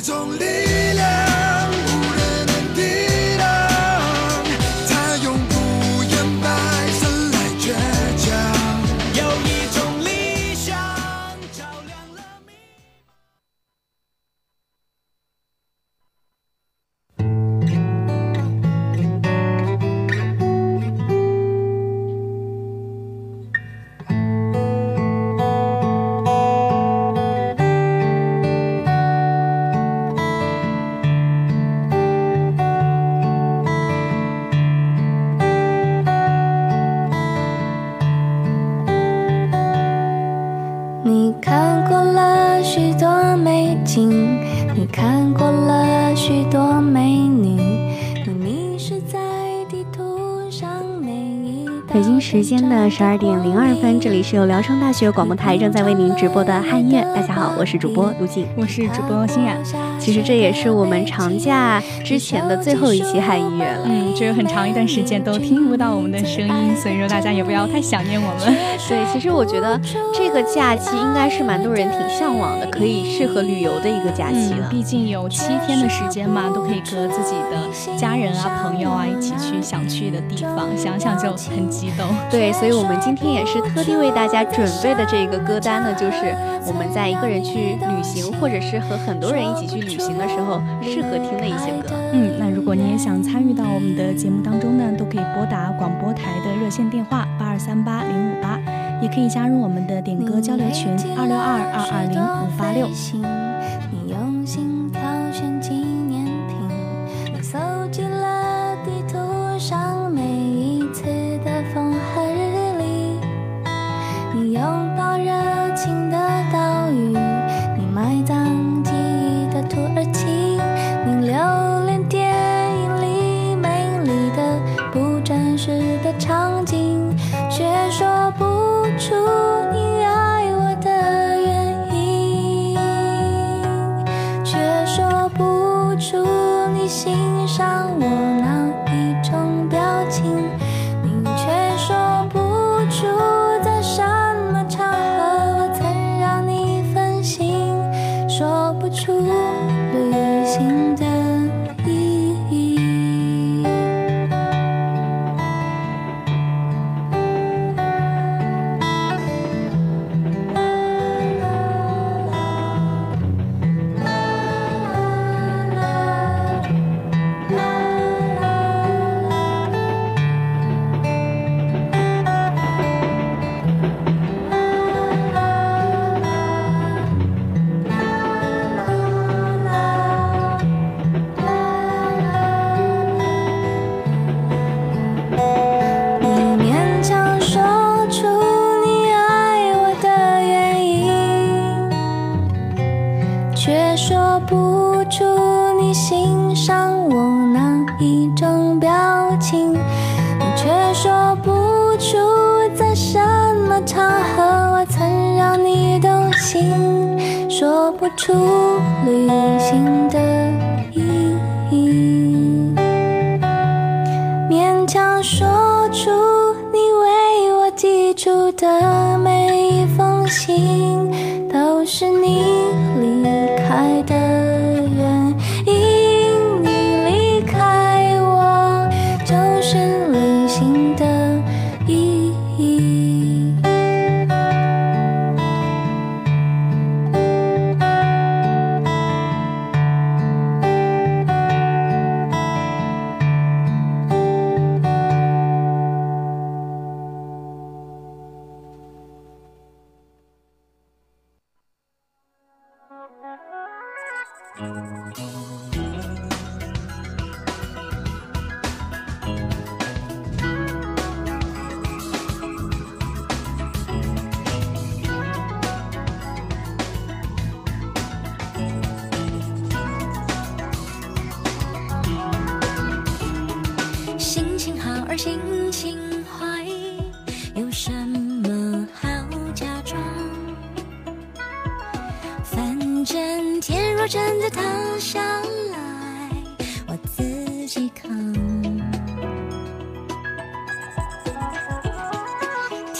一种力量。的十二点零二分，这里是由聊城大学广播台正在为您直播的汉乐。大家好，我是主播卢静，我是主播欣然。其实这也是我们长假之前的最后一期汉音乐了。嗯，就有很长一段时间都听不到我们的声音，所以说大家也不要太想念我们。对，其实我觉得这个假期应该是蛮多人挺向往的，可以适合旅游的一个假期了。毕竟有七天的时间嘛，都可以和自己的家人啊、朋友啊一起去想去的地方，想想就很激动。对，所以我们今天也是特地为大家准备的这个歌单呢，就是我们在一个人去旅行，或者是和很多人一起去旅行的时候适合听的一些歌。嗯，那如果你也想参与到我们的节目当中呢，都可以拨打广播台的热线电话八二三八零五八，也可以加入我们的点歌交流群二六二二二零五八六。场景却说不出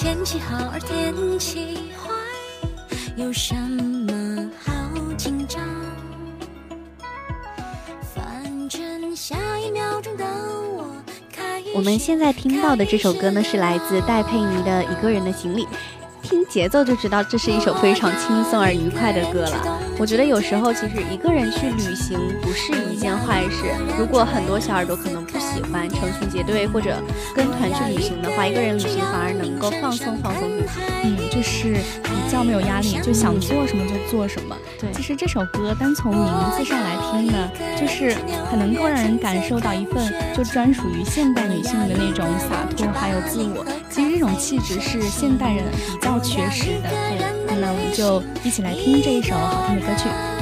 天气好而天气坏，有什么好紧张？反正下一秒钟的我开我们现在听到的这首歌呢，是来自戴佩妮的《一个人的行李》。听节奏就知道这是一首非常轻松而愉快的歌了。我觉得有时候其实一个人去旅行不是一件坏事。如果很多小耳朵可能不喜欢成群结队或者跟团去旅行的话，一个人旅行反而能够放松放松自己。嗯，就是比较没有压力，就想做什么就做什么。对，其实这首歌单从名字上来听呢，就是很能够让人感受到一份就专属于现代女性的那种洒脱还有自我。这种气质是现代人比较缺失的。那我们就一起来听这一首好听的歌曲。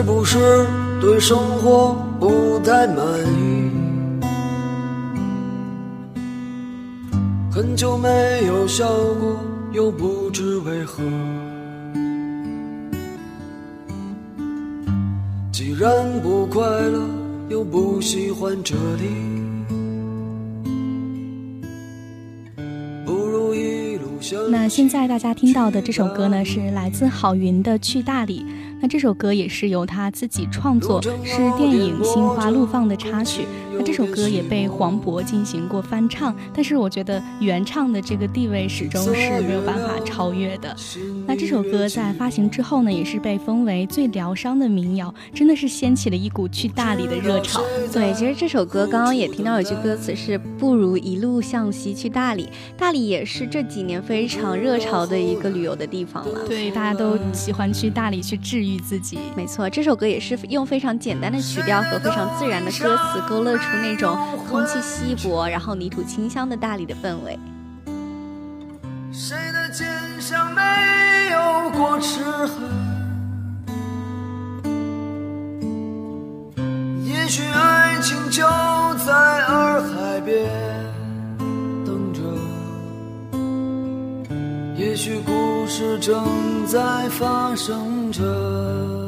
是不是对生活不太满意？很久没有笑过，又不知为何。既然不快乐，又不喜欢这里，不如一路向那现在大家听到的这首歌呢，是来自郝云的《去大理》。那这首歌也是由他自己创作，是电影《心花怒放》的插曲。那这首歌也被黄渤进行过翻唱，但是我觉得原唱的这个地位始终是没有办法超越的。那这首歌在发行之后呢，也是被封为最疗伤的民谣，真的是掀起了一股去大理的热潮。对，其实这首歌刚刚也听到有句歌词是“不如一路向西去大理”，大理也是这几年非常热潮的一个旅游的地方了。对，大家都喜欢去大理去治愈自己。没错，这首歌也是用非常简单的曲调和非常自然的歌词，勾勒出那种空气稀薄然后泥土清香的大理的氛围。谁的肩上没有过齿痕也许爱情就在洱海边等着也许故事正在发生着。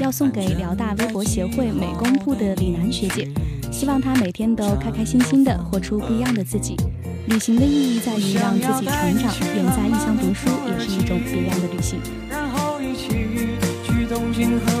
要送给辽大微博协会美工部的李楠学姐。希望她每天都开开心心的活出不一样的自己。旅行的意义在于让自己成长远在异乡读书也是一种别样的旅行。然后一起去东京和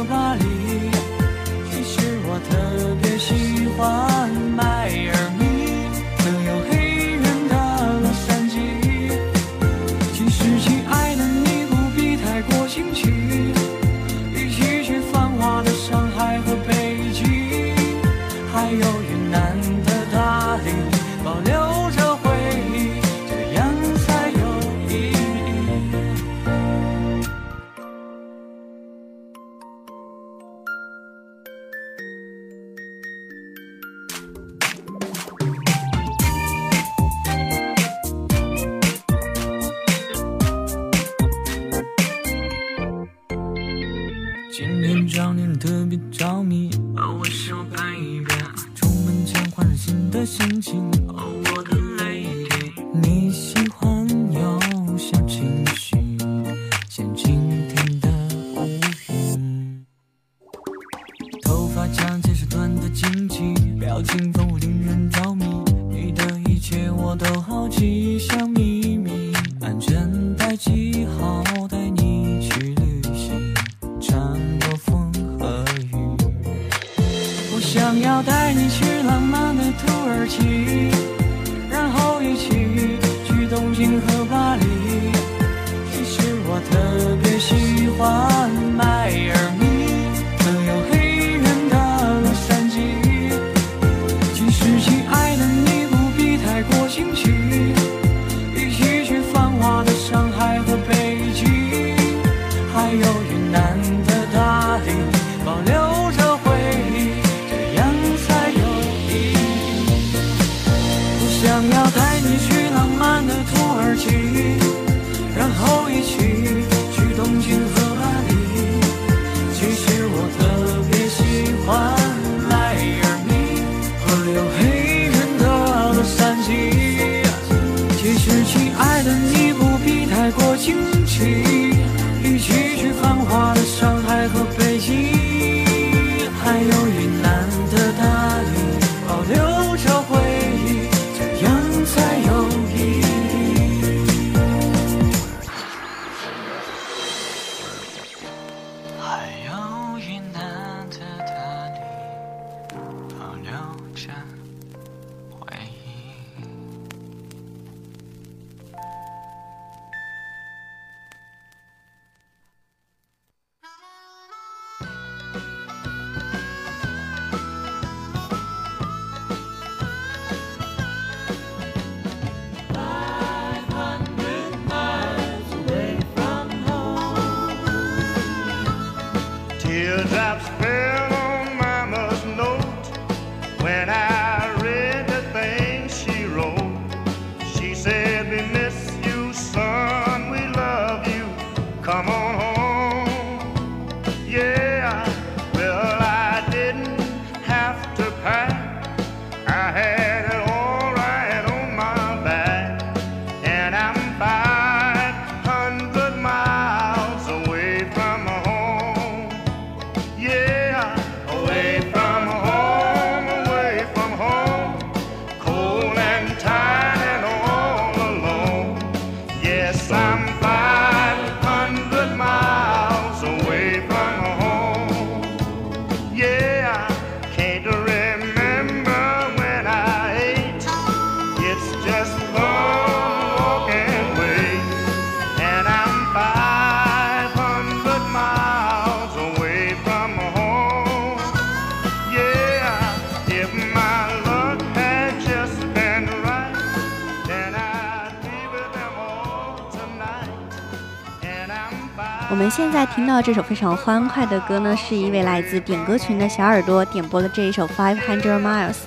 现在听到这首非常欢快的歌呢是一位来自点歌群的小耳朵点播了这一首 five hundred miles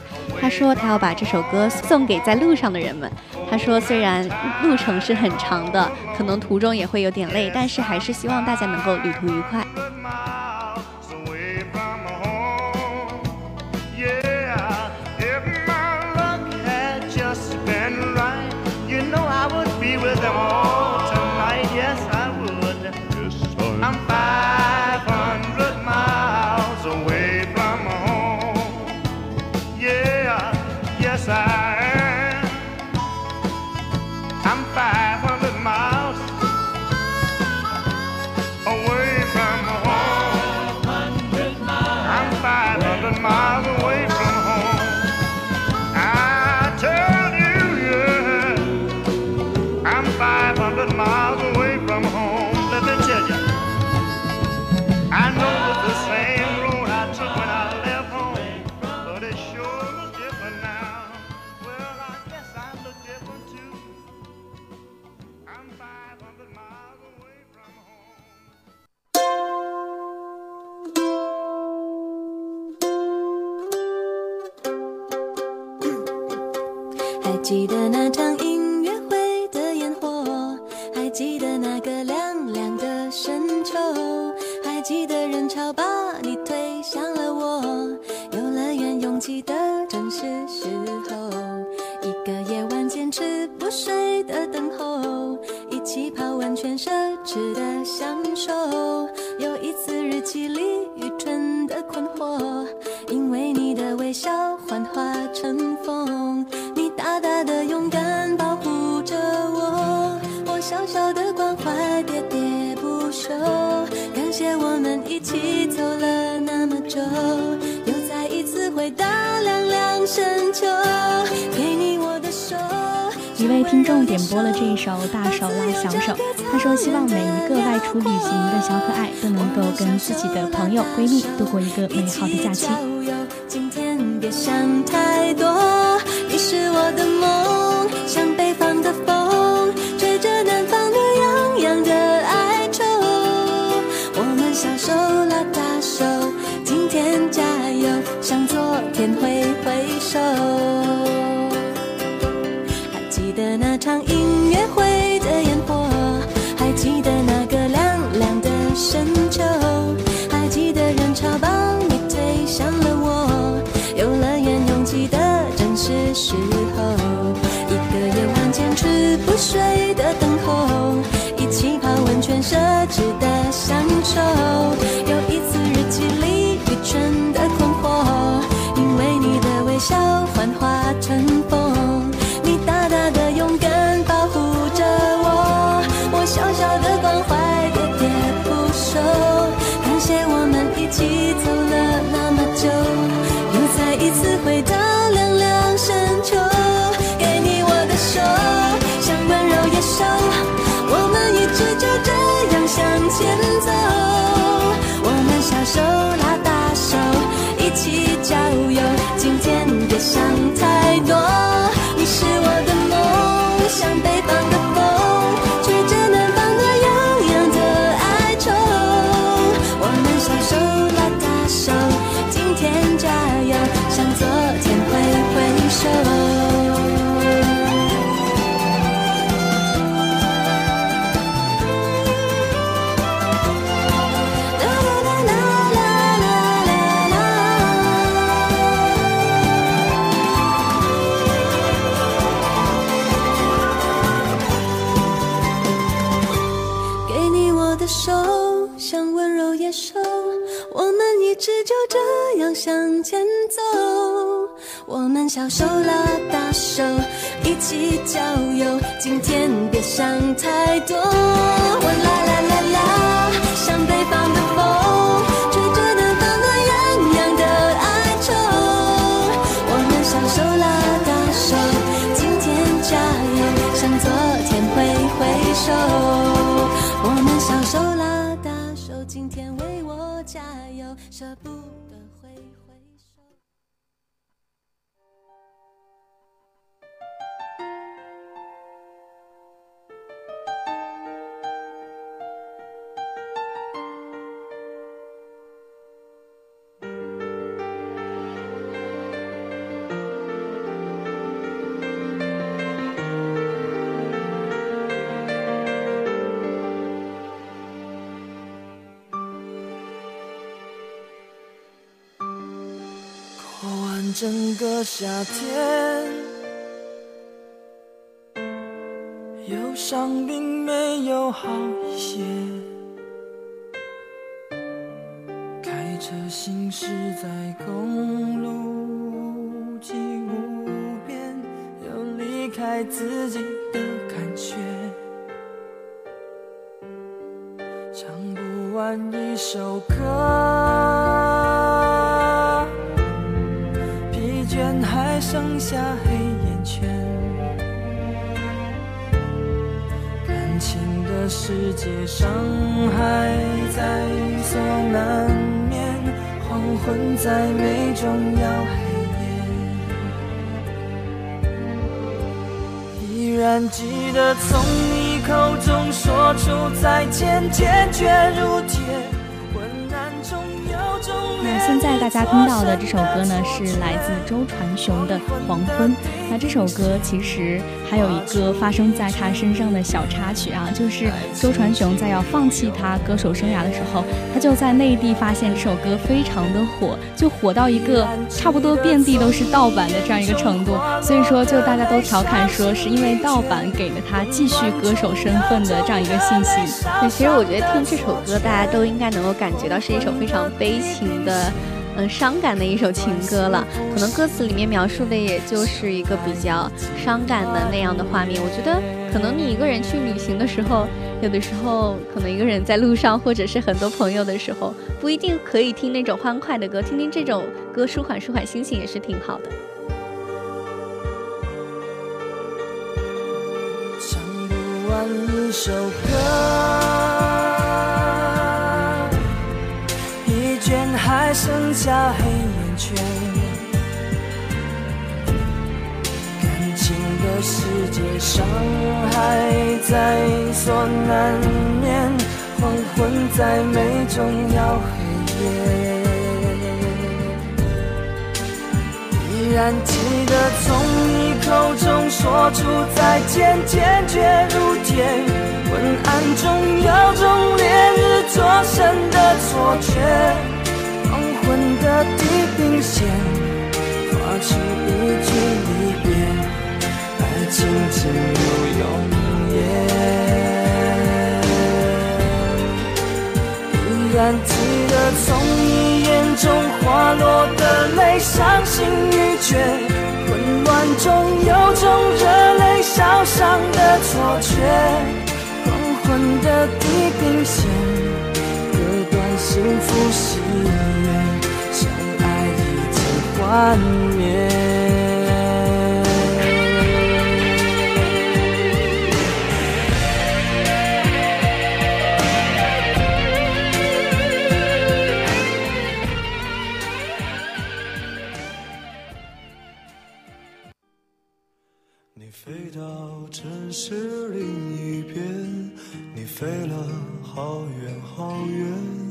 他说他要把这首歌送给在路上的人们。他说虽然路程是很长的可能途中也会有点累但是还是希望大家能够旅途愉快。记得那场音乐会的烟火，还记得那个凉凉的深秋，还记得人潮把你推向了我，游乐园拥挤的正是时候，一个夜晚坚持不睡的等候，一起泡温泉奢侈的。听众点播了这一首大手拉小手他说希望每一个外出旅行的小可爱都能够跟自己的朋友闺蜜度过一个美好的假期。今天别想太手。有一次日记里愚蠢的困惑因为你的微笑幻化成风。起郊游今天别想太多。啦啦啦啦。整个夏天。忧伤并没有好一些，开车行驶在公路无际无边，有离开自己的感觉，唱不完一首歌，倦还剩下黑眼圈。感情的世界，伤害在所难免，黄昏再美终要黑夜。依然记得从你口中说出再见，坚决如铁，现在大家听到的这首歌呢，是来自周传雄的《黄昏》。那这首歌其实还有一个发生在他身上的小插曲啊，就是周传雄在要放弃他歌手生涯的时候，他就在内地发现这首歌非常的火，就火到一个差不多遍地都是盗版的这样一个程度。所以说，就大家都调侃说，是因为盗版给了他继续歌手身份的这样一个信息。那，其实我觉得听这首歌，大家都应该能够感觉到是一首非常悲情的。伤感的一首情歌了，可能歌词里面描述的也就是一个比较伤感的那样的画面。我觉得，可能你一个人去旅行的时候，有的时候可能一个人在路上，或者是很多朋友的时候，不一定可以听那种欢快的歌，听听这种歌舒缓舒缓心情也是挺好的。唱不完一首歌，还剩下黑眼圈。感情的世界，伤害在所难免，黄昏再美终要黑夜。依然记得从你口中说出再见，坚决如铁。昏暗中地平线，划出一句离别，爱情进入永夜。依然记得从你眼中滑落的泪，伤心欲绝，混乱中有种热泪烧伤的错觉。黄昏的地平线，割断幸福誓言，相爱已经幻灭。你飞到城市另一边，你飞了好远好远，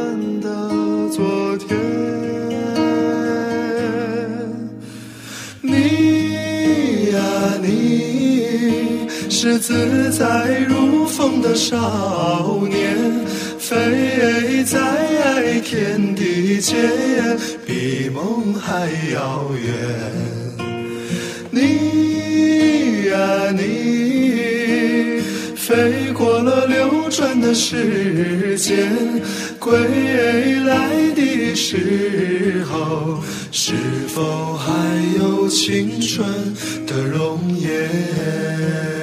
是自在如风的少年，飞在天地间，比梦还遥远。你呀你，飞过了流转的时间，归来的时候，是否还有青春的容颜？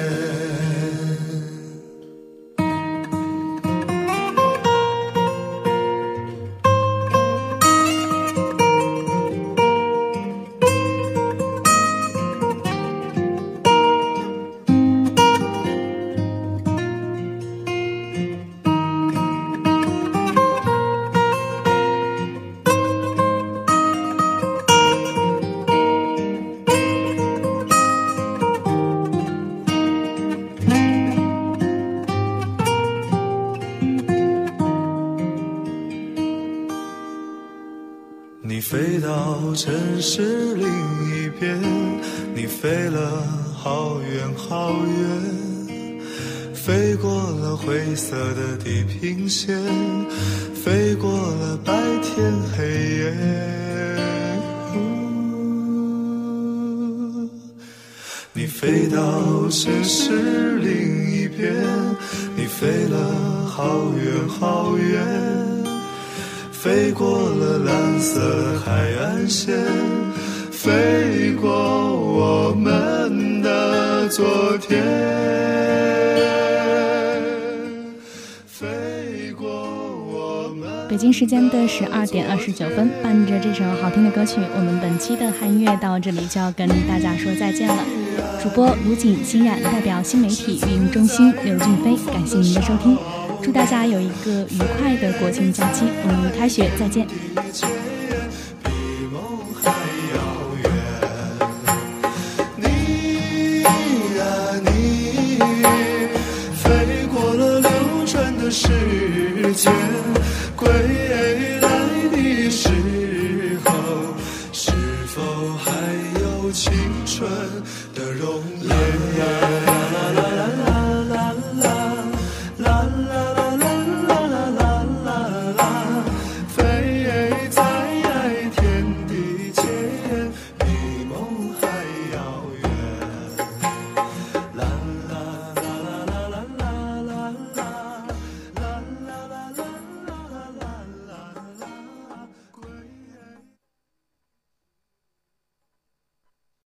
你飞到城市另一边，你飞了好远好远，飞过了灰色的地平线，飞过了白天黑夜。你飞到城市另一边，你飞了好远好远。飞过了蓝色海岸线，飞过我们的昨天，飞过我们。北京时间的十二点二十九分，伴着这首好听的歌曲，我们本期的汉乐到这里就要跟大家说再见了。主播卢锦、欣冉代表新媒体运营中心刘俊飞，感谢您的收听，祝大家有一个愉快的国庆假期，我们开学再见。